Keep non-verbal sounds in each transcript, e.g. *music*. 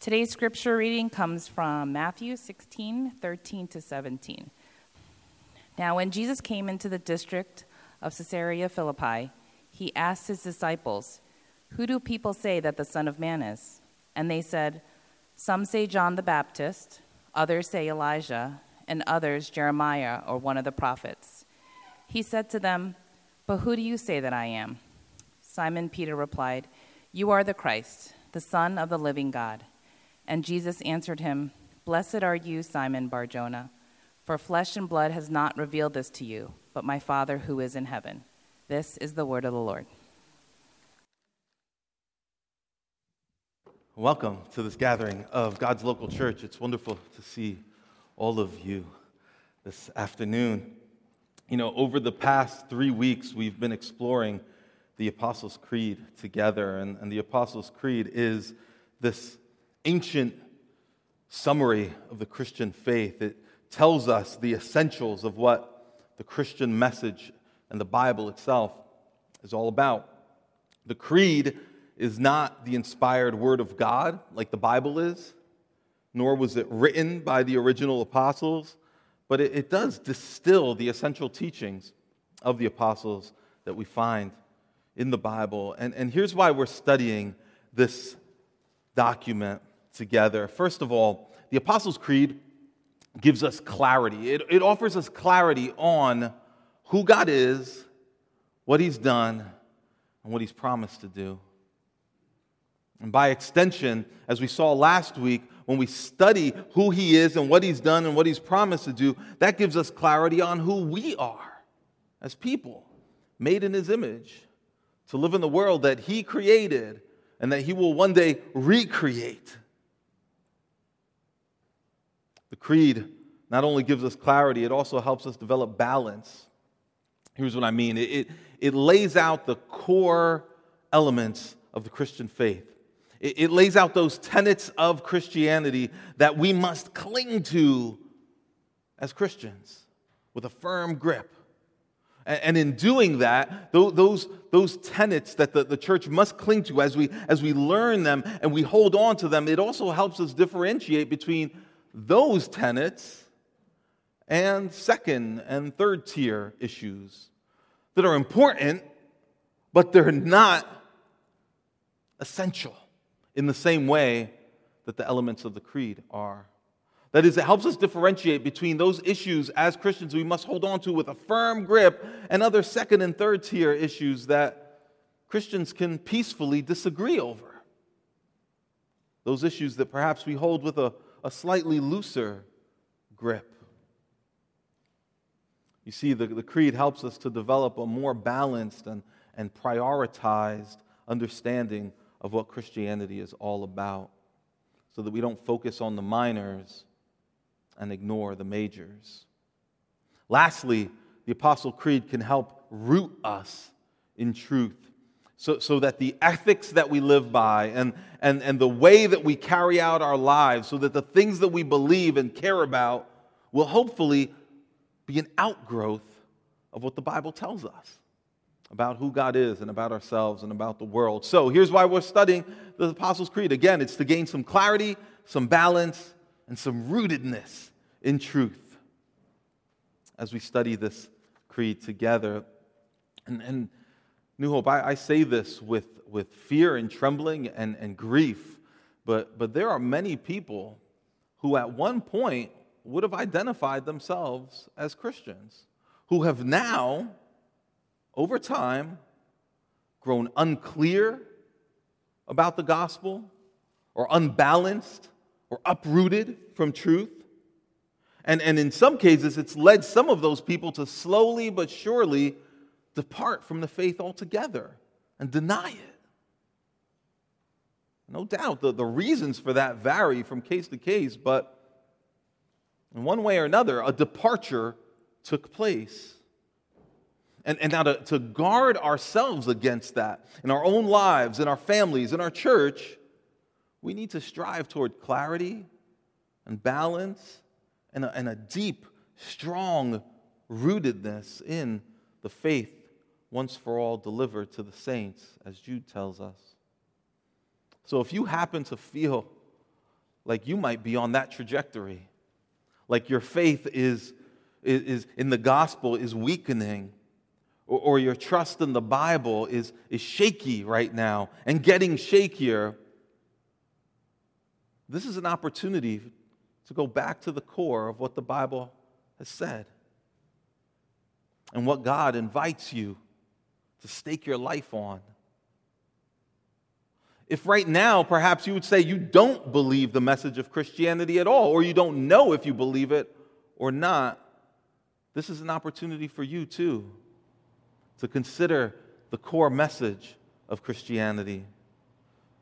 Today's scripture reading comes from Matthew 16, 13 to 17. Now, when Jesus came into the district of Caesarea Philippi, he asked his disciples, Who do people say that the Son of Man is? And they said, Some say John the Baptist, others say Elijah, and others Jeremiah or one of the prophets. He said to them, But who do you say that I am? Simon Peter replied, You are the Christ, the Son of the living God. And Jesus answered him, Blessed are you, Simon Barjona, for flesh and blood has not revealed this to you, but my Father who is in heaven. This is the word of the Lord. Welcome to this gathering of God's local church. It's wonderful to see all of you this afternoon. You know, over the past three weeks, we've been exploring the Apostles' Creed together, and, and the Apostles' Creed is this ancient summary of the Christian faith. It tells us the essentials of what the Christian message and the Bible itself is all about. The creed is not the inspired word of God like the Bible is, nor was it written by the original apostles, but it, it does distill the essential teachings of the apostles that we find in the Bible. And, and here's why we're studying this document together. First of all, the Apostles' Creed gives us clarity, it, it offers us clarity on who God is, what He's done, and what He's promised to do. And by extension, as we saw last week, when we study who He is and what He's done and what He's promised to do, that gives us clarity on who we are as people, made in His image, to live in the world that He created and that He will one day recreate. The creed not only gives us clarity, it also helps us develop balance. Here's what I mean it, it, it lays out the core elements of the Christian faith. It, it lays out those tenets of Christianity that we must cling to as Christians with a firm grip. And in doing that, those, those tenets that the, the church must cling to as we, as we learn them and we hold on to them, it also helps us differentiate between those tenets and second and third tier issues that are important, but they're not essential in the same way that the elements of the creed are. That is, it helps us differentiate between those issues as Christians we must hold on to with a firm grip and other second and third tier issues that Christians can peacefully disagree over. Those issues that perhaps we hold with a a slightly looser grip. You see, the, the creed helps us to develop a more balanced and, and prioritized understanding of what Christianity is all about so that we don't focus on the minors and ignore the majors. Lastly, the Apostle Creed can help root us in truth so, so that the ethics that we live by and, and, and the way that we carry out our lives, so that the things that we believe and care about will hopefully be an outgrowth of what the Bible tells us about who God is and about ourselves and about the world. So here's why we're studying the Apostles' Creed. Again, it's to gain some clarity, some balance, and some rootedness in truth as we study this creed together. And, and New Hope, I, I say this with, with fear and trembling and, and grief, but, but there are many people who at one point would have identified themselves as Christians, who have now, over time, grown unclear about the gospel, or unbalanced, or uprooted from truth. And, and in some cases, it's led some of those people to slowly but surely depart from the faith altogether and deny it. No doubt the, the reasons for that vary from case to case, but in one way or another, a departure took place. And, and now to, to guard ourselves against that in our own lives, in our families, in our church, we need to strive toward clarity and balance and a, and a deep, strong rootedness in the faith once for all delivered to the saints, as Jude tells us. So if you happen to feel like you might be on that trajectory. Like your faith is, is, is in the gospel is weakening, or, or your trust in the Bible is, is shaky right now and getting shakier. This is an opportunity to go back to the core of what the Bible has said and what God invites you to stake your life on. If right now, perhaps you would say you don't believe the message of Christianity at all, or you don't know if you believe it or not, this is an opportunity for you too to consider the core message of Christianity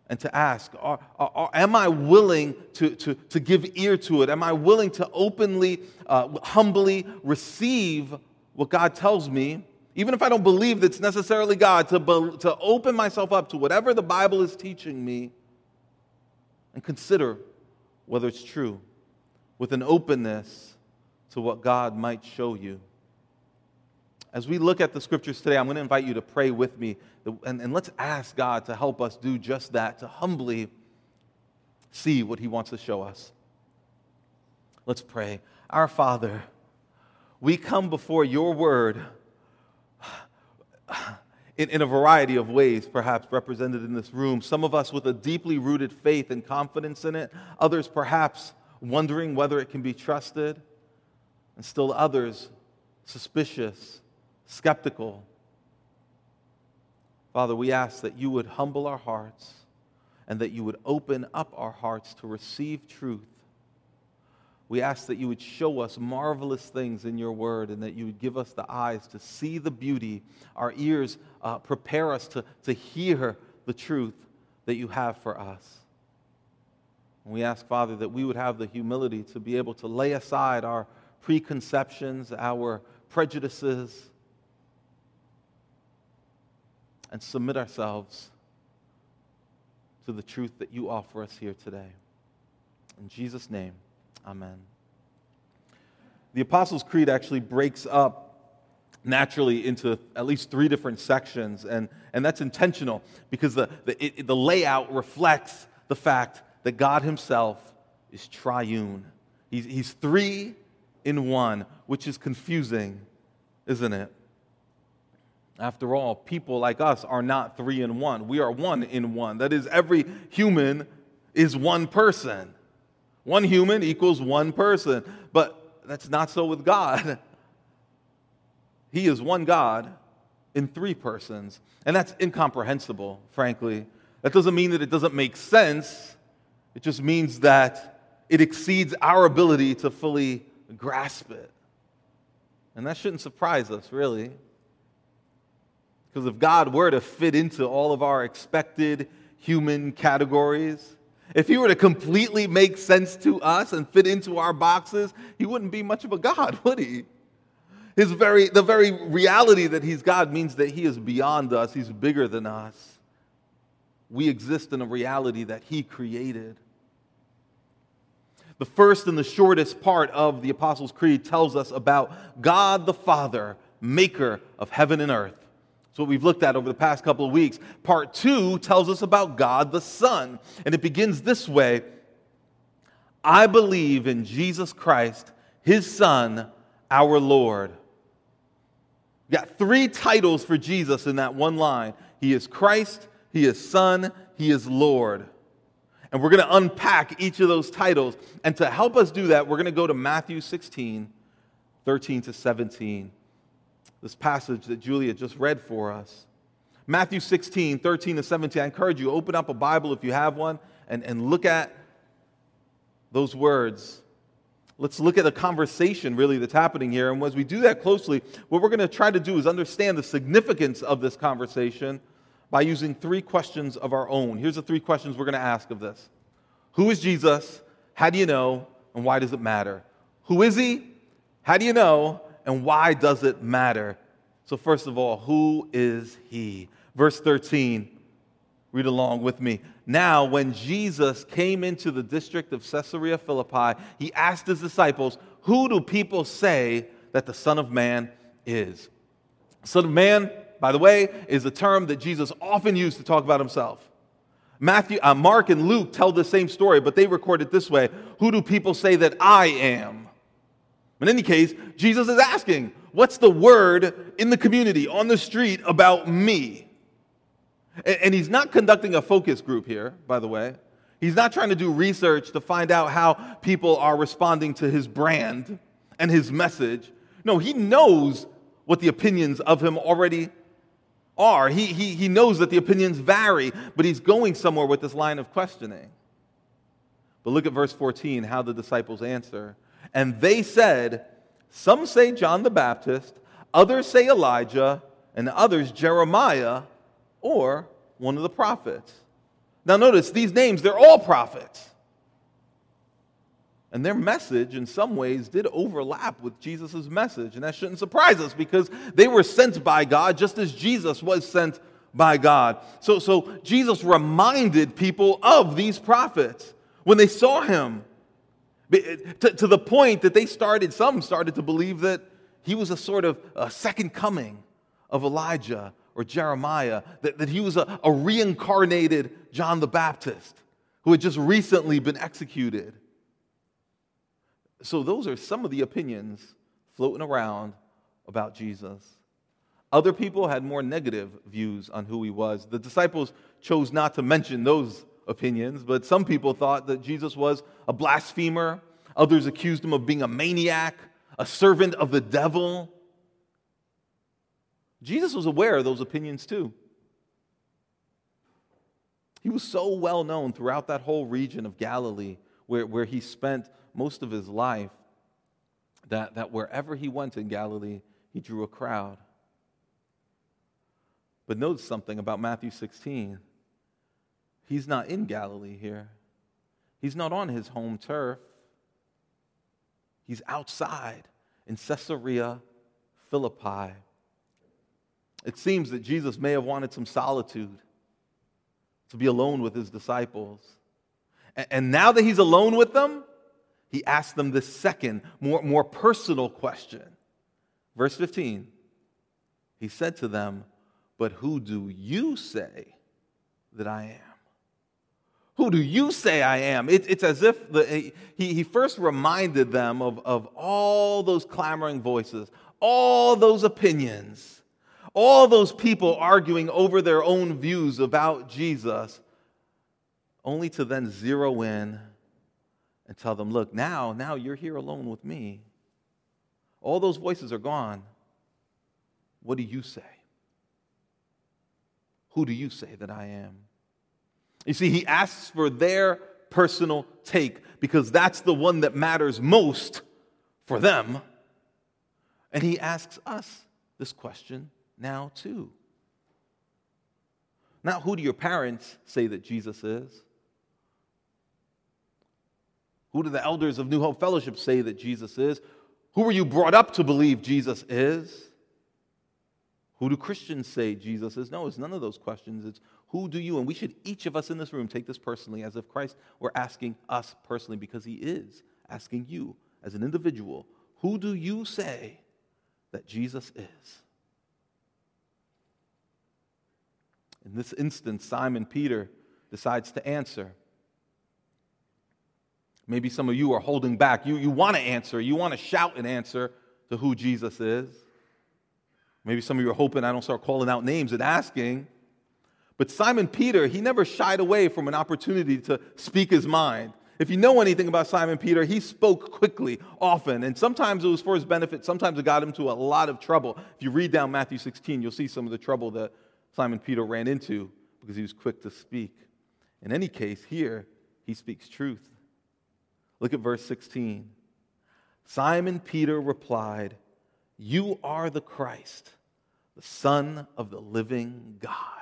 and to ask are, are, Am I willing to, to, to give ear to it? Am I willing to openly, uh, humbly receive what God tells me? Even if I don't believe that's necessarily God, to, be, to open myself up to whatever the Bible is teaching me and consider whether it's true with an openness to what God might show you. As we look at the scriptures today, I'm going to invite you to pray with me and, and let's ask God to help us do just that, to humbly see what He wants to show us. Let's pray. Our Father, we come before your word *sighs* in, in a variety of ways, perhaps represented in this room. Some of us with a deeply rooted faith and confidence in it, others perhaps wondering whether it can be trusted, and still others suspicious, skeptical. Father, we ask that you would humble our hearts and that you would open up our hearts to receive truth we ask that you would show us marvelous things in your word and that you would give us the eyes to see the beauty, our ears uh, prepare us to, to hear the truth that you have for us. And we ask, Father, that we would have the humility to be able to lay aside our preconceptions, our prejudices, and submit ourselves to the truth that you offer us here today. In Jesus' name. Amen. The Apostles' Creed actually breaks up naturally into at least three different sections, and, and that's intentional because the, the, it, the layout reflects the fact that God Himself is triune. He's, he's three in one, which is confusing, isn't it? After all, people like us are not three in one. We are one in one. That is, every human is one person. One human equals one person. But that's not so with God. *laughs* He is one God in three persons. And that's incomprehensible, frankly. That doesn't mean that it doesn't make sense, it just means that it exceeds our ability to fully grasp it. And that shouldn't surprise us, really. Because if God were to fit into all of our expected human categories, if he were to completely make sense to us and fit into our boxes, he wouldn't be much of a God, *laughs* would he? His very, the very reality that he's God means that he is beyond us, he's bigger than us. We exist in a reality that he created. The first and the shortest part of the Apostles' Creed tells us about God the Father, maker of heaven and earth. What we've looked at over the past couple of weeks. Part two tells us about God the Son, and it begins this way I believe in Jesus Christ, his Son, our Lord. We got three titles for Jesus in that one line He is Christ, He is Son, He is Lord. And we're going to unpack each of those titles. And to help us do that, we're going to go to Matthew 16, 13 to 17 this passage that Julia just read for us. Matthew 16, 13 to 17. I encourage you, open up a Bible if you have one and, and look at those words. Let's look at the conversation really that's happening here. And as we do that closely, what we're going to try to do is understand the significance of this conversation by using three questions of our own. Here's the three questions we're going to ask of this Who is Jesus? How do you know? And why does it matter? Who is he? How do you know? And why does it matter? So, first of all, who is he? Verse 13, read along with me. Now, when Jesus came into the district of Caesarea Philippi, he asked his disciples, Who do people say that the Son of Man is? Son of Man, by the way, is a term that Jesus often used to talk about himself. Matthew, uh, Mark and Luke tell the same story, but they record it this way Who do people say that I am? In any case, Jesus is asking, What's the word in the community, on the street, about me? And, he's not conducting a focus group here, by the way. He's not trying to do research to find out how people are responding to his brand and his message. No, he knows what the opinions of him already are. He, he, he knows that the opinions vary, but he's going somewhere with this line of questioning. But look at verse 14, how the disciples answer. And they said, Some say John the Baptist, others say Elijah, and others Jeremiah, or one of the prophets. Now, notice these names, they're all prophets. And their message, in some ways, did overlap with Jesus' message. And that shouldn't surprise us because they were sent by God just as Jesus was sent by God. So, so Jesus reminded people of these prophets when they saw him. To, to the point that they started, some started to believe that he was a sort of a second coming of Elijah or Jeremiah, that, that he was a, a reincarnated John the Baptist who had just recently been executed. So, those are some of the opinions floating around about Jesus. Other people had more negative views on who he was. The disciples chose not to mention those opinions, but some people thought that Jesus was a blasphemer. Others accused him of being a maniac, a servant of the devil. Jesus was aware of those opinions too. He was so well known throughout that whole region of Galilee where, where he spent most of his life that, that wherever he went in Galilee, he drew a crowd. But notice something about Matthew 16. He's not in Galilee here, he's not on his home turf. He's outside in Caesarea Philippi. It seems that Jesus may have wanted some solitude to be alone with his disciples. And now that he's alone with them, he asked them this second, more, more personal question. Verse 15 He said to them, But who do you say that I am? Who do you say I am? It, it's as if the, he, he first reminded them of, of all those clamoring voices, all those opinions, all those people arguing over their own views about Jesus, only to then zero in and tell them, look, now, now you're here alone with me. All those voices are gone. What do you say? Who do you say that I am? You see, he asks for their personal take because that's the one that matters most for them. And he asks us this question now, too. Now, who do your parents say that Jesus is? Who do the elders of New Hope Fellowship say that Jesus is? Who were you brought up to believe Jesus is? Who do Christians say Jesus is? No, it's none of those questions. It's who do you? And we should, each of us in this room, take this personally as if Christ were asking us personally because he is asking you as an individual. Who do you say that Jesus is? In this instance, Simon Peter decides to answer. Maybe some of you are holding back. You, you want to answer. You want to shout an answer to who Jesus is. Maybe some of you are hoping I don't start calling out names and asking. But Simon Peter, he never shied away from an opportunity to speak his mind. If you know anything about Simon Peter, he spoke quickly, often, and sometimes it was for his benefit, sometimes it got him to a lot of trouble. If you read down Matthew 16, you'll see some of the trouble that Simon Peter ran into because he was quick to speak. In any case, here, he speaks truth. Look at verse 16. Simon Peter replied, You are the Christ, the Son of the living God.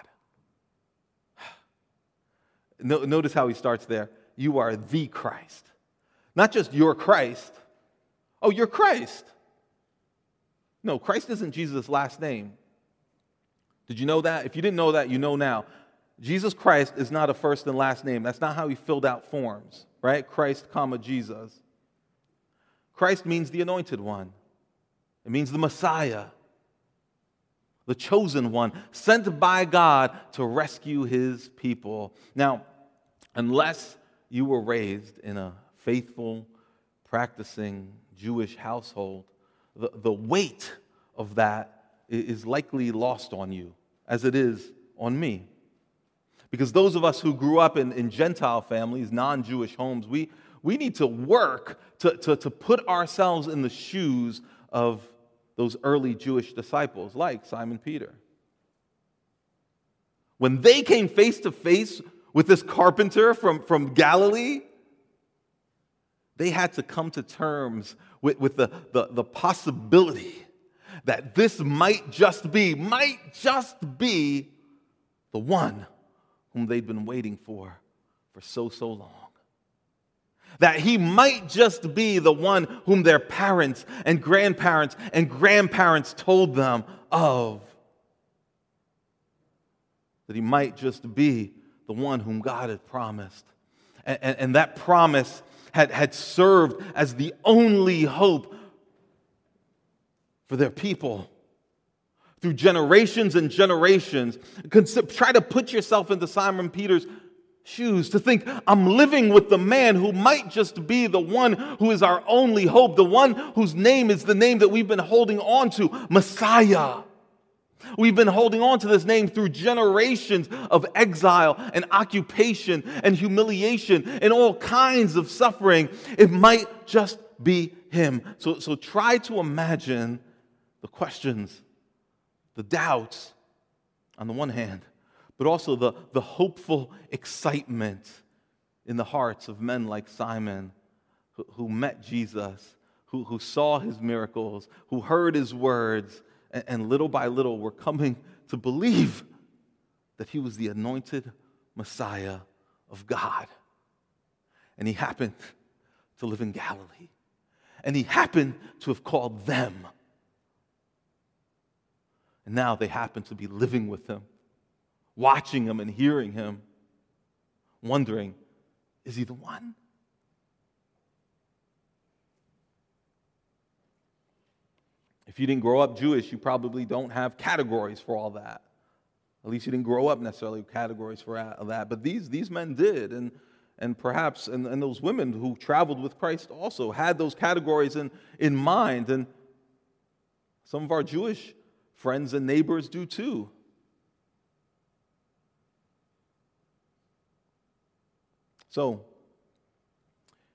Notice how he starts there. You are the Christ. Not just your Christ. Oh, you're Christ. No, Christ isn't Jesus' last name. Did you know that? If you didn't know that, you know now. Jesus Christ is not a first and last name. That's not how he filled out forms right? Christ, comma, Jesus. Christ means the anointed one. It means the Messiah. The chosen one, sent by God to rescue his people. Now, unless you were raised in a faithful, practicing Jewish household, the, the weight of that is likely lost on you, as it is on me. Because those of us who grew up in, in Gentile families, non Jewish homes, we, we need to work to, to, to put ourselves in the shoes of those early Jewish disciples, like Simon Peter. When they came face to face with this carpenter from, from Galilee, they had to come to terms with, with the, the, the possibility that this might just be, might just be the one whom they'd been waiting for for so, so long. That he might just be the one whom their parents and grandparents and grandparents told them of. That he might just be the one whom God had promised. And, and, and that promise had, had served as the only hope for their people through generations and generations. Try to put yourself into Simon Peter's shoes to think I'm living with the man who might just be the one who is our only hope, the one whose name is the name that we've been holding on to Messiah. We've been holding on to this name through generations of exile and occupation and humiliation and all kinds of suffering. It might just be him. So, so try to imagine the questions, the doubts on the one hand, but also the, the hopeful excitement in the hearts of men like Simon who, who met Jesus, who, who saw his miracles, who heard his words, and, and little by little were coming to believe that he was the anointed Messiah of God. And he happened to live in Galilee. And he happened to have called them. And now they happen to be living with him watching him and hearing him, wondering, is he the one? If you didn't grow up Jewish, you probably don't have categories for all that. At least you didn't grow up necessarily with categories for that. But these, these men did. And, and perhaps, and, and those women who traveled with Christ also had those categories in, in mind. And some of our Jewish friends and neighbors do too. So,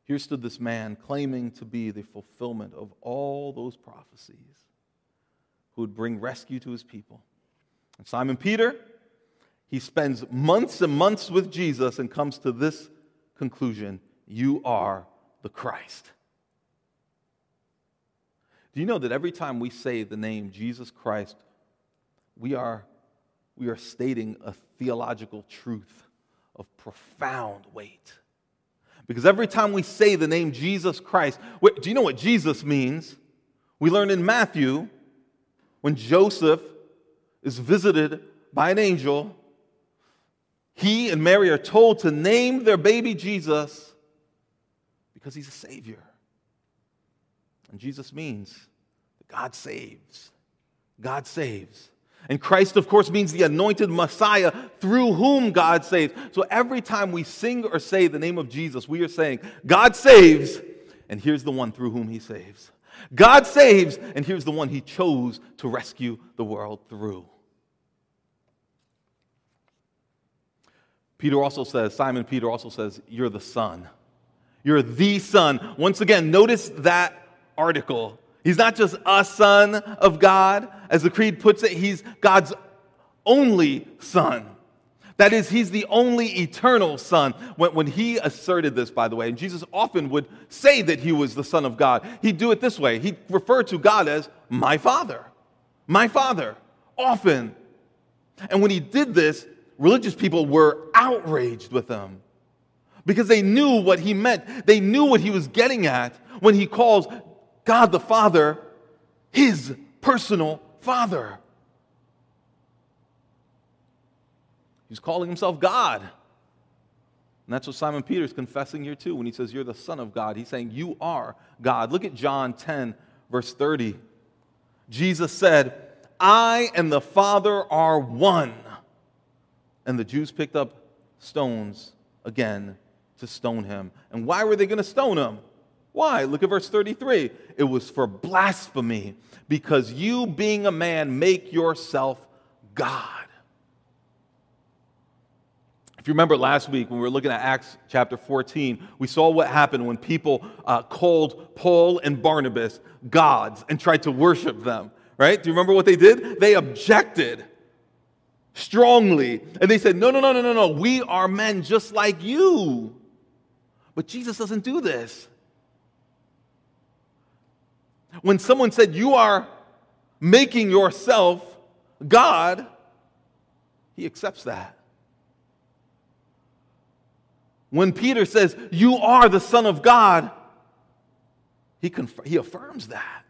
here stood this man claiming to be the fulfillment of all those prophecies who would bring rescue to his people. And Simon Peter, he spends months and months with Jesus and comes to this conclusion You are the Christ. Do you know that every time we say the name Jesus Christ, we are, we are stating a theological truth? Of profound weight. Because every time we say the name Jesus Christ, do you know what Jesus means? We learn in Matthew when Joseph is visited by an angel, he and Mary are told to name their baby Jesus because he's a Savior. And Jesus means God saves. God saves. And Christ, of course, means the anointed Messiah through whom God saves. So every time we sing or say the name of Jesus, we are saying, God saves, and here's the one through whom he saves. God saves, and here's the one he chose to rescue the world through. Peter also says, Simon Peter also says, You're the Son. You're the Son. Once again, notice that article He's not just a son of God, as the creed puts it, he's God's only son. That is, he's the only eternal son. When, when he asserted this, by the way, and Jesus often would say that he was the son of God, he'd do it this way. He'd refer to God as my father, my father, often. And when he did this, religious people were outraged with him because they knew what he meant. They knew what he was getting at when he calls God the Father his personal Father. He's calling himself God. And that's what Simon Peter is confessing here too when he says, You're the Son of God. He's saying, You are God. Look at John 10, verse 30. Jesus said, I and the Father are one. And the Jews picked up stones again to stone him. And why were they going to stone him? Why? Look at verse 33. It was for blasphemy, because you, being a man, make yourself God. If you remember last week when we were looking at Acts chapter 14, we saw what happened when people uh, called Paul and Barnabas gods and tried to worship them, right? Do you remember what they did? They objected strongly and they said, No, no, no, no, no, no. We are men just like you. But Jesus doesn't do this. When someone said, You are making yourself God, he accepts that. When Peter says, You are the Son of God, he, conf- he affirms that.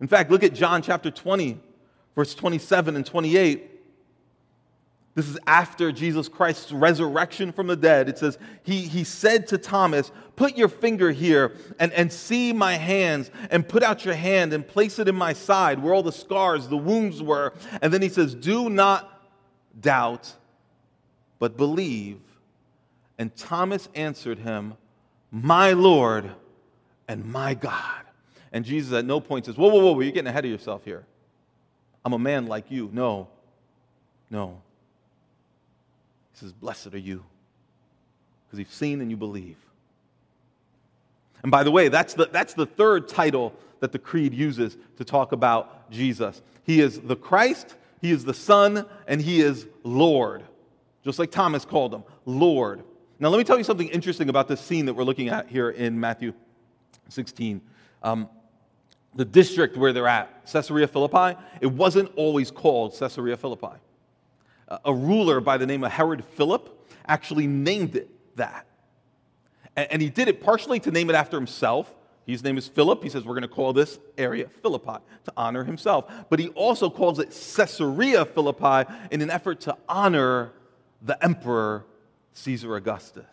In fact, look at John chapter 20, verse 27 and 28. This is after Jesus Christ's resurrection from the dead. It says, He, he said to Thomas, Put your finger here and, and see my hands, and put out your hand and place it in my side where all the scars, the wounds were. And then he says, Do not doubt, but believe. And Thomas answered him, My Lord and my God. And Jesus at no point says, Whoa, whoa, whoa, you're getting ahead of yourself here. I'm a man like you. No, no. Says, Blessed are you, because you've seen and you believe. And by the way, that's the, that's the third title that the Creed uses to talk about Jesus. He is the Christ, He is the Son, and He is Lord. Just like Thomas called him, Lord. Now, let me tell you something interesting about this scene that we're looking at here in Matthew 16. Um, the district where they're at, Caesarea Philippi, it wasn't always called Caesarea Philippi. A ruler by the name of Herod Philip actually named it that. And he did it partially to name it after himself. His name is Philip. He says, We're going to call this area Philippi to honor himself. But he also calls it Caesarea Philippi in an effort to honor the emperor Caesar Augustus.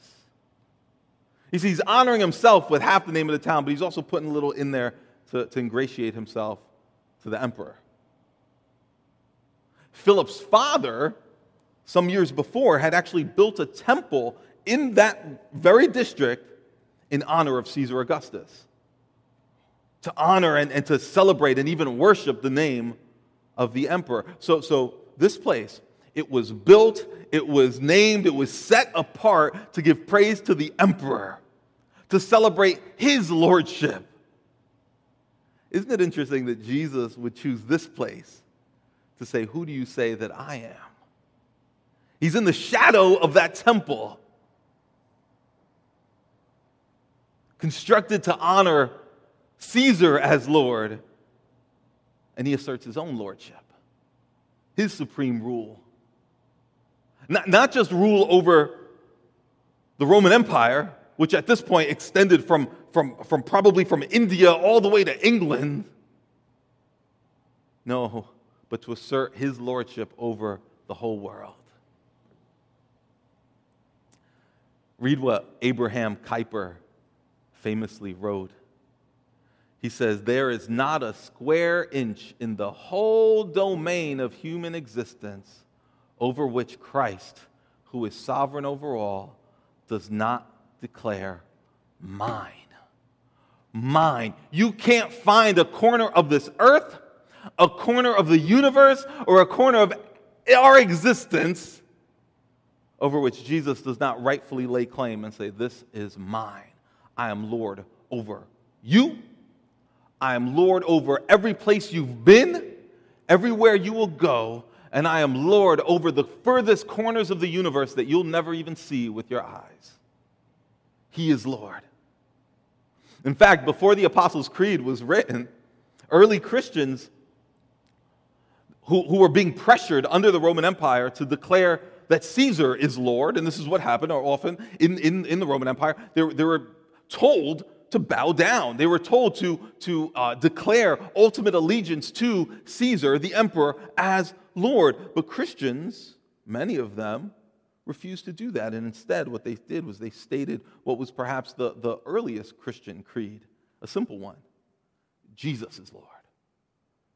You see, he's honoring himself with half the name of the town, but he's also putting a little in there to, to ingratiate himself to the emperor. Philip's father, some years before, had actually built a temple in that very district in honor of Caesar Augustus. To honor and, and to celebrate and even worship the name of the emperor. So, so this place it was built, it was named, it was set apart to give praise to the emperor, to celebrate his lordship. Isn't it interesting that Jesus would choose this place to say, Who do you say that I am? He's in the shadow of that temple, constructed to honor Caesar as Lord, and he asserts his own lordship, his supreme rule. Not, not just rule over the Roman Empire, which at this point extended from, from, from probably from India all the way to England. No, but to assert his lordship over the whole world. Read what Abraham Kuyper famously wrote. He says, There is not a square inch in the whole domain of human existence over which Christ, who is sovereign over all, does not declare mine. Mine. You can't find a corner of this earth, a corner of the universe, or a corner of our existence over which Jesus does not rightfully lay claim and say, This is mine. I am Lord over you. I am Lord over every place you've been, everywhere you will go, and I am Lord over the furthest corners of the universe that you'll never even see with your eyes. He is Lord. In fact, before the Apostles' Creed was written, early Christians who, who were being pressured under the Roman Empire to declare that Caesar is Lord, and this is what happened often in, in, in the Roman Empire, they, they were told to bow down. They were told to, to uh, declare ultimate allegiance to Caesar, the emperor, as Lord. But Christians, many of them, refused to do that. And instead, what they did was they stated what was perhaps the, the earliest Christian creed, a simple one Jesus is Lord.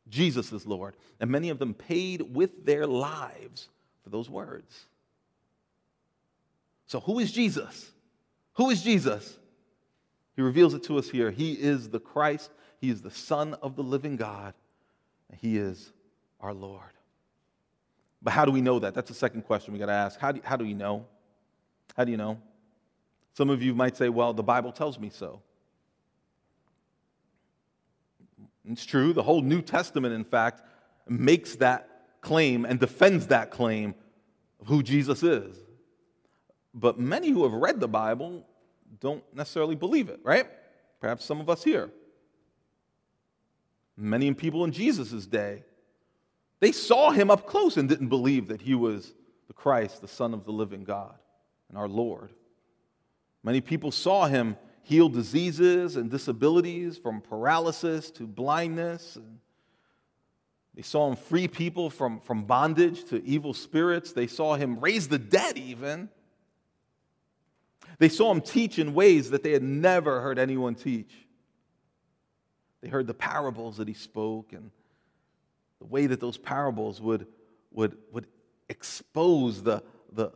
Jesus is Lord. And many of them paid with their lives for those words. So, who is Jesus? Who is Jesus? He reveals it to us here. He is the Christ, He is the Son of the living God, He is our Lord. But how do we know that? That's the second question we got to ask. How do, how do you know? How do you know? Some of you might say, well, the Bible tells me so. It's true. The whole New Testament, in fact, makes that claim and defends that claim of who Jesus is. But many who have read the Bible don't necessarily believe it, right? Perhaps some of us here. Many people in Jesus' day, they saw him up close and didn't believe that he was the Christ, the Son of the living God, and our Lord. Many people saw him heal diseases and disabilities from paralysis to blindness. They saw him free people from, from bondage to evil spirits. They saw him raise the dead, even. They saw him teach in ways that they had never heard anyone teach. They heard the parables that he spoke and the way that those parables would, would, would expose the, the,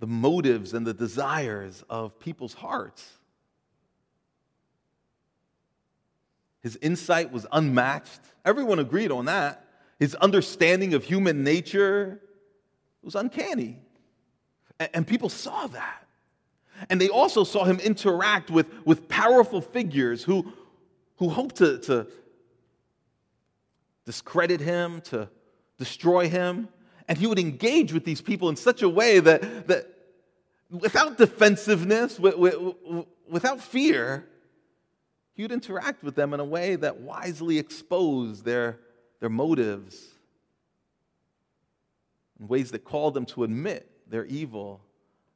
the motives and the desires of people's hearts. His insight was unmatched. Everyone agreed on that. His understanding of human nature was uncanny. And people saw that. And they also saw him interact with, with powerful figures who, who hoped to, to discredit him, to destroy him. And he would engage with these people in such a way that, that without defensiveness, without fear, would interact with them in a way that wisely exposed their, their motives, in ways that called them to admit their evil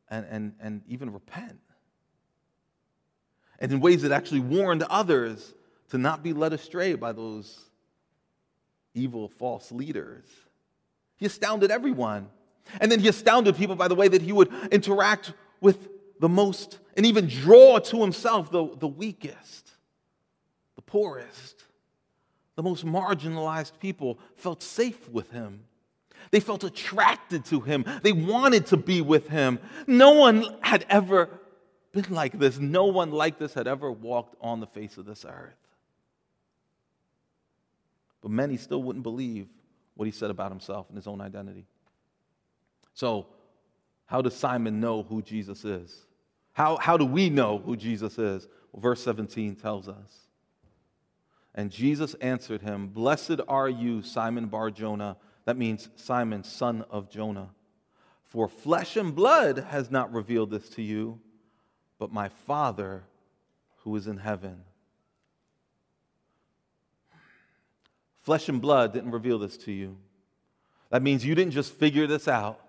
and, and, and even repent. And in ways that actually warned others to not be led astray by those evil false leaders. He astounded everyone. And then he astounded people by the way that he would interact with the most and even draw to himself the, the weakest, poorest, the most marginalized people felt safe with him. They felt attracted to him. They wanted to be with him. No one had ever been like this. No one like this had ever walked on the face of this earth. But many still wouldn't believe what he said about himself and his own identity. So, how does Simon know who Jesus is? How, how do we know who Jesus is? Well, verse 17 tells us. And Jesus answered him, Blessed are you, Simon Bar Jonah that means Simon, son of Jonah. For flesh and blood has not revealed this to you, but my Father who is in heaven. Flesh and blood didn't reveal this to you. That means you didn't just figure this out.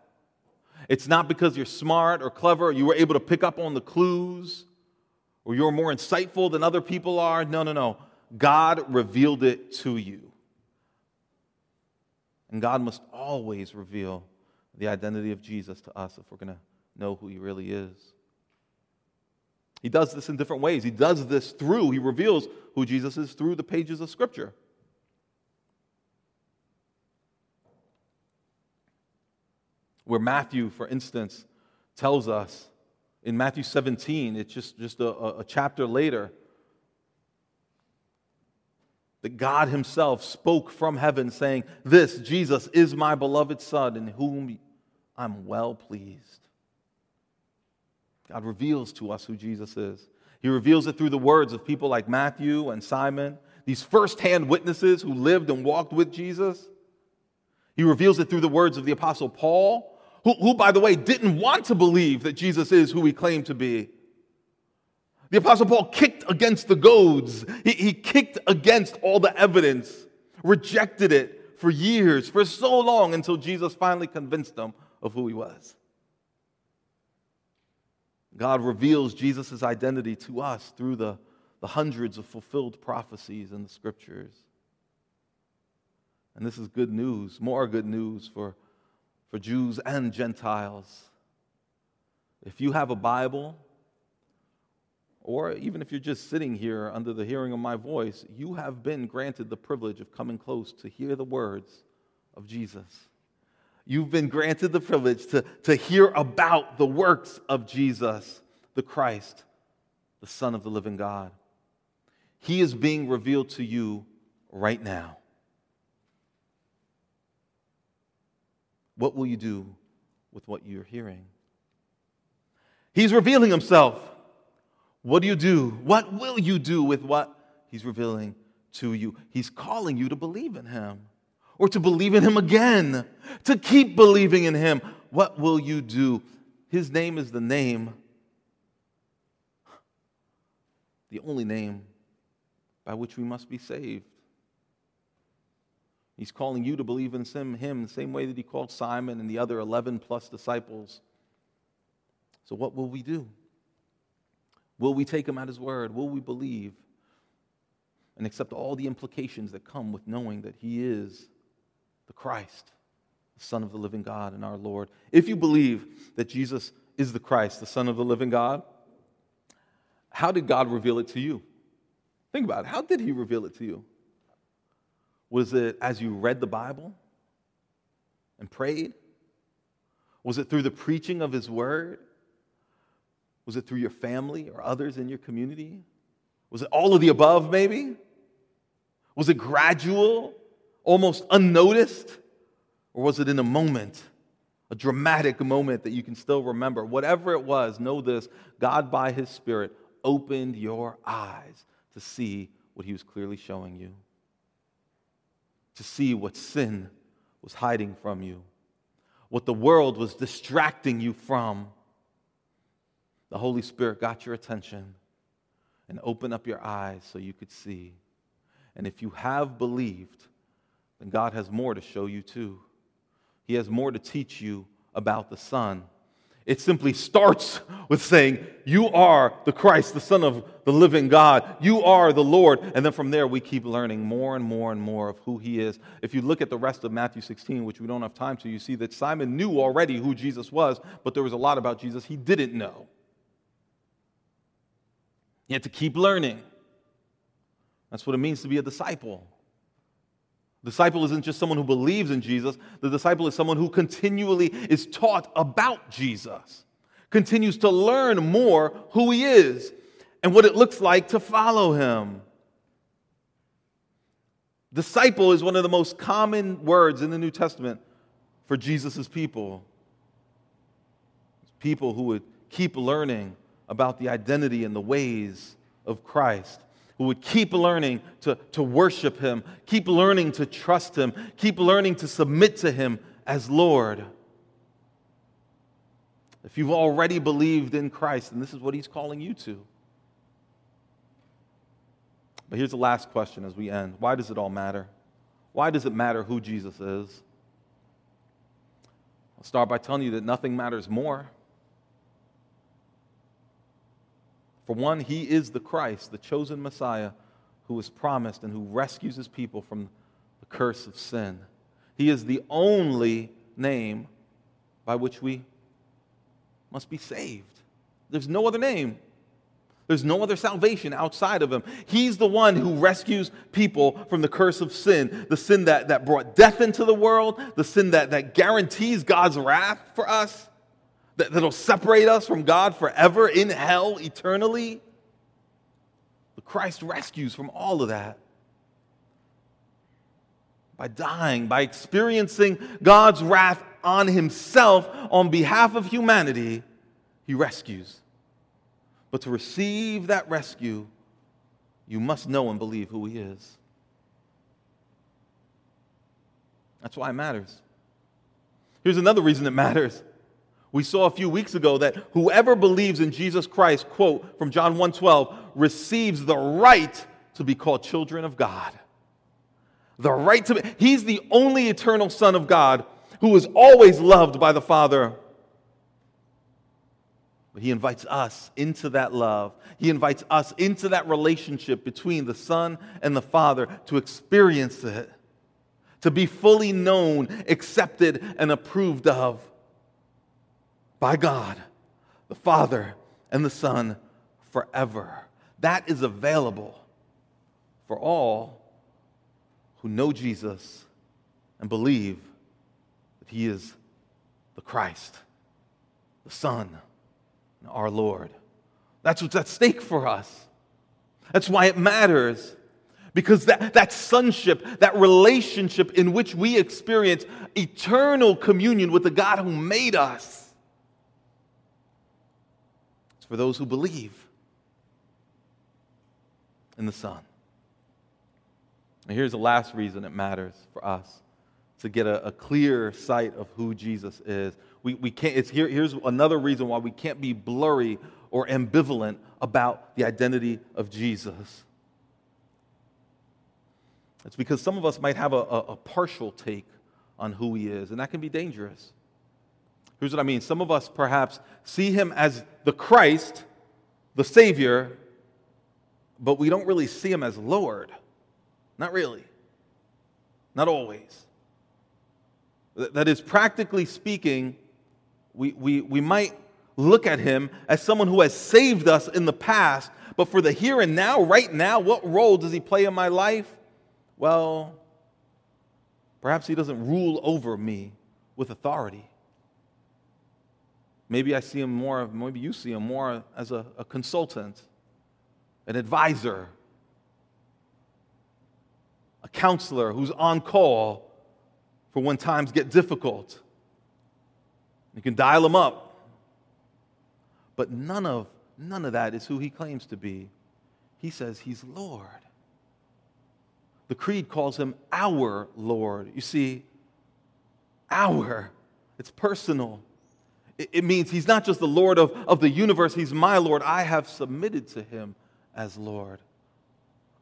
It's not because you're smart or clever, or you were able to pick up on the clues, or you're more insightful than other people are. No, no, no. God revealed it to you. And God must always reveal the identity of Jesus to us if we're going to know who he really is. He does this in different ways. He does this through, he reveals who Jesus is through the pages of Scripture. Where Matthew, for instance, tells us in Matthew 17, it's just, just a, a chapter later, that God Himself spoke from heaven, saying, This, Jesus, is my beloved Son, in whom I'm well pleased. God reveals to us who Jesus is. He reveals it through the words of people like Matthew and Simon, these firsthand witnesses who lived and walked with Jesus. He reveals it through the words of the Apostle Paul, who, who by the way, didn't want to believe that Jesus is who he claimed to be. The Apostle Paul kicked against the goads, he, he kicked against all the evidence, rejected it for years, for so long, until Jesus finally convinced them of who he was. God reveals Jesus' identity to us through the, the hundreds of fulfilled prophecies in the scriptures. And this is good news, more good news for, for Jews and Gentiles. If you have a Bible, or even if you're just sitting here under the hearing of my voice, you have been granted the privilege of coming close to hear the words of Jesus. You've been granted the privilege to, to hear about the works of Jesus, the Christ, the Son of the living God. He is being revealed to you right now. What will you do with what you're hearing? He's revealing himself. What do you do? What will you do with what he's revealing to you? He's calling you to believe in him or to believe in him again, to keep believing in him. What will you do? His name is the name, the only name by which we must be saved. He's calling you to believe in him the same way that he called Simon and the other 11 plus disciples. So, what will we do? Will we take him at his word? Will we believe and accept all the implications that come with knowing that he is the Christ, the Son of the living God and our Lord? If you believe that Jesus is the Christ, the Son of the living God, how did God reveal it to you? Think about it. How did he reveal it to you? Was it as you read the Bible and prayed? Was it through the preaching of His Word? Was it through your family or others in your community? Was it all of the above, maybe? Was it gradual, almost unnoticed? Or was it in a moment, a dramatic moment that you can still remember? Whatever it was, know this God, by His Spirit, opened your eyes to see what He was clearly showing you to see what sin was hiding from you, what the world was distracting you from. The Holy Spirit got your attention and opened up your eyes so you could see. And if you have believed, then God has more to show you too. He has more to teach you about the Son it simply starts with saying, You are the Christ, the Son of the living God. You are the Lord. And then from there, we keep learning more and more and more of who He is. If you look at the rest of Matthew 16, which we don't have time to, you see that Simon knew already who Jesus was, but there was a lot about Jesus he didn't know. He had to keep learning. That's what it means to be a disciple. Disciple isn't just someone who believes in Jesus, the disciple is someone who continually is taught about Jesus, continues to learn more who he is and what it looks like to follow him. Disciple is one of the most common words in the New Testament for Jesus' people. People who would keep learning about the identity and the ways of Christ who would keep learning to, to worship Him, keep learning to trust Him, keep learning to submit to Him as Lord. If you've already believed in Christ, and this is what He's calling you to. But here's the last question as we end Why does it all matter? Why does it matter who Jesus is? I'll start by telling you that nothing matters more. For one, he is the Christ, the chosen Messiah who was promised and who rescues his people from the curse of sin. He is the only name by which we must be saved. There's no other name. There's no other salvation outside of him. He's the one who rescues people from the curse of sin, the sin that, that brought death into the world, the sin that, that guarantees God's wrath for us that, that'll separate us from God forever in hell eternally. But Christ rescues from all of that by dying, by experiencing God's wrath on himself on behalf of humanity, he rescues. But to receive that rescue, you must know and believe who he is. That's why it matters. Here's another reason it matters we saw a few weeks ago that whoever believes in Jesus Christ, quote from John 1:12, receives the right to be called children of God. The right to be, he's the only eternal son of God who is always loved by the Father. But he invites us into that love. He invites us into that relationship between the Son and the Father to experience it, to be fully known, accepted, and approved of by God, the Father and the Son forever. That is available for all who know Jesus and believe that he is the Christ, the Son, our Lord. That's what's at stake for us. That's why it matters. Because that, that sonship, that relationship in which we experience eternal communion with the God who made us, it's for those who believe in the Son. And here's the last reason it matters for us to get a, a clear sight of who Jesus is. We, we can't, it's here, here's another reason why we can't be blurry or ambivalent about the identity of Jesus. It's because some of us might have a, a, a partial take on who he is, and that can be dangerous. Here's what I mean some of us perhaps see him as the Christ, the Savior, but we don't really see him as Lord. Not really. Not always. That is, practically speaking, we, we, we might look at him as someone who has saved us in the past, but for the here and now, right now, what role does he play in my life? Well, perhaps he doesn't rule over me with authority. Maybe I see him more, maybe you see him more as a, a consultant, an advisor, a counselor who's on call for when times get difficult. You can dial him up. But none of, none of that is who he claims to be. He says he's Lord. The creed calls him our Lord. You see, our, it's personal. It, means he's not just the Lord of, of the universe, he's my Lord. I have submitted to him as Lord.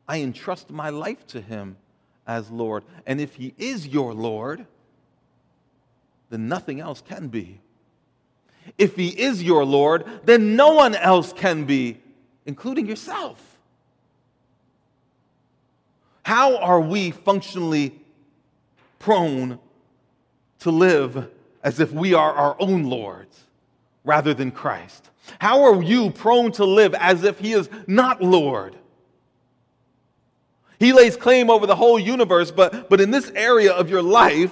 I entrust my life to him as Lord. And if He is your Lord, then nothing else can be. If He is your Lord, then no one else can be, including yourself. How are we functionally prone to live as if we are our own lords rather than Christ? How are you prone to live as if He is not Lord? He lays claim over the whole universe, but, but in this area of your life,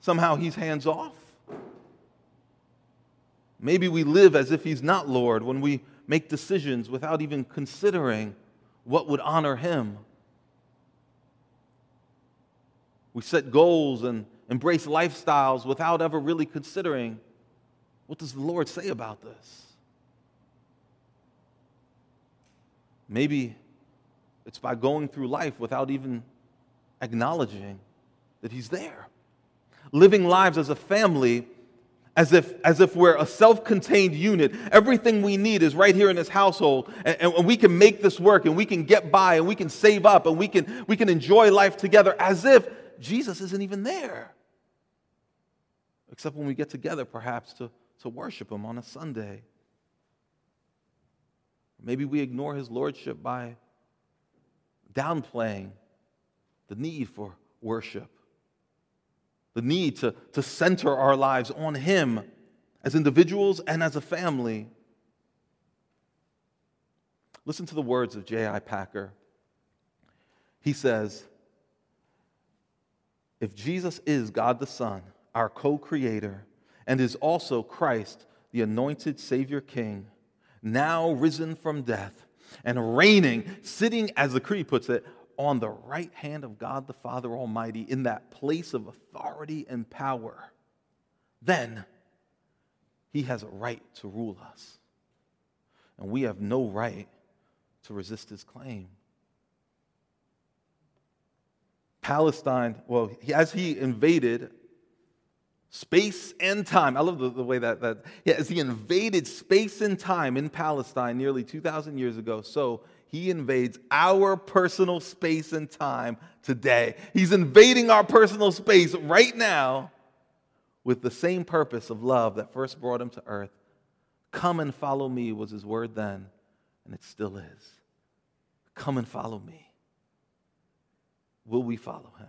somehow he's hands off. Maybe we live as if he's not Lord when we make decisions without even considering what would honor him. We set goals and embrace lifestyles without ever really considering what does the Lord say about this? Maybe it's by going through life without even acknowledging that He's there. Living lives as a family as if, as if we're a self contained unit. Everything we need is right here in this household, and, and, we can make this work, and we can get by, and we can save up, and we can, we can enjoy life together as if Jesus isn't even there. Except when we get together, perhaps, to, to worship Him on a Sunday. Maybe we ignore His Lordship by downplaying the need for worship, the need to, to center our lives on Him as individuals and as a family. Listen to the words of J.I. Packer. He says, If Jesus is God the Son, our co creator, and is also Christ, the anointed Savior King, now risen from death, and reigning, sitting, as the Creed puts it, on the right hand of God the Father Almighty in that place of authority and power, then he has a right to rule us. And we have no right to resist his claim. Palestine, well, as he invaded Space and time. I love the, the way that, that yeah, as he invaded space and time in Palestine nearly 2,000 years ago, so he invades our personal space and time today. He's invading our personal space right now with the same purpose of love that first brought him to earth. Come and follow me was his word then, and it still is. Come and follow me. Will we follow him?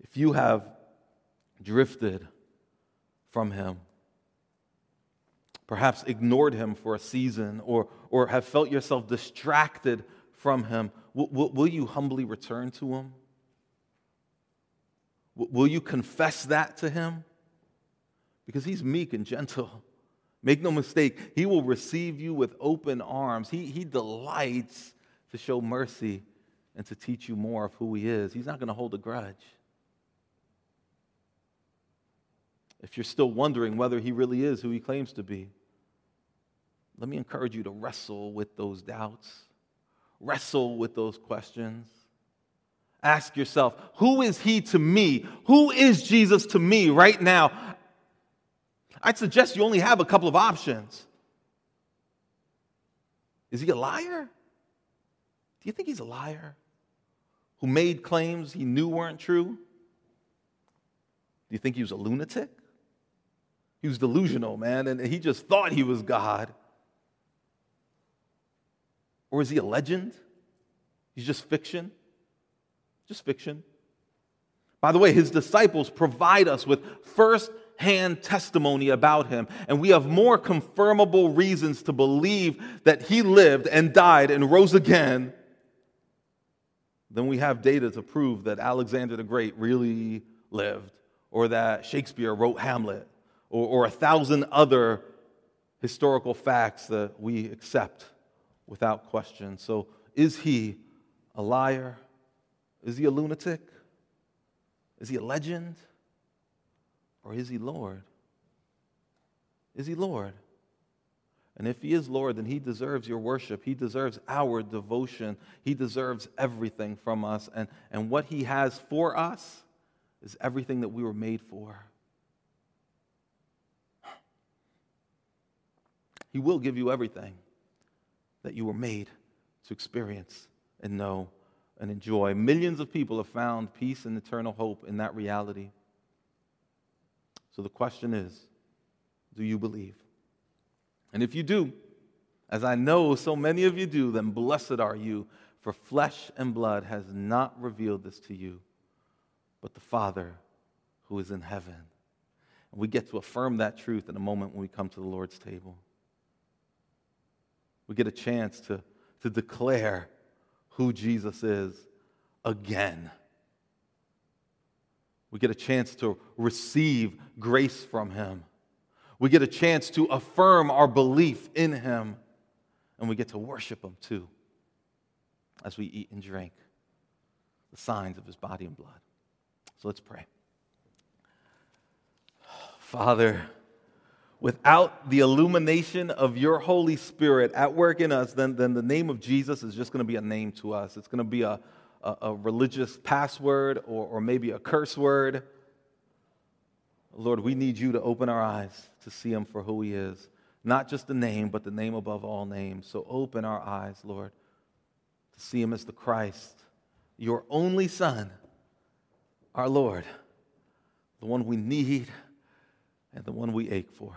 If you have drifted from Him. perhaps ignored him for a season, or, or have felt yourself distracted from him, will, will, will you humbly return to him? Will you confess that to him? Because he's meek and gentle. Make no mistake, he will receive you with open arms. He, he delights to show mercy and to teach you more of who he is. He's not going to hold a grudge. If you're still wondering whether he really is who he claims to be, let me encourage you to wrestle with those doubts, wrestle with those questions. Ask yourself, who is he to me? Who is Jesus to me right now? I'd suggest you only have a couple of options. Is he a liar? Do you think he's a liar who made claims he knew weren't true? Do you think he was a lunatic? He was delusional, man, and he just thought he was God. Or is he a legend? He's just fiction? Just fiction. By the way, his disciples provide us with first hand testimony about him, and we have more confirmable reasons to believe that he lived and died and rose again than we have data to prove that Alexander the Great really lived, or that Shakespeare wrote Hamlet, or, or a thousand other historical facts that we accept without question. So, is he a liar? Is he a lunatic? Is he a legend? Or is he Lord? Is he Lord? And if he is Lord, then he deserves your worship. He deserves our devotion. He deserves everything from us. And, and what he has for us is everything that we were made for. He will give you everything that you were made to experience and know and enjoy. Millions of people have found peace and eternal hope in that reality. So the question is do you believe? And if you do, as I know so many of you do, then blessed are you, for flesh and blood has not revealed this to you, but the Father who is in heaven. And we get to affirm that truth in a moment when we come to the Lord's table. We get a chance to, to declare who Jesus is again. We get a chance to receive grace from Him. We get a chance to affirm our belief in Him. And we get to worship Him too as we eat and drink the signs of His body and blood. So let's pray. Father, without the illumination of your Holy Spirit at work in us, then, then the name of Jesus is just going to be a name to us. It's going to be a, a, a religious password or, or maybe a curse word. Lord, we need you to open our eyes to see him for who he is. Not just the name, but the name above all names. So open our eyes, Lord, to see him as the Christ, your only Son, our Lord, the one we need and the one we ache for.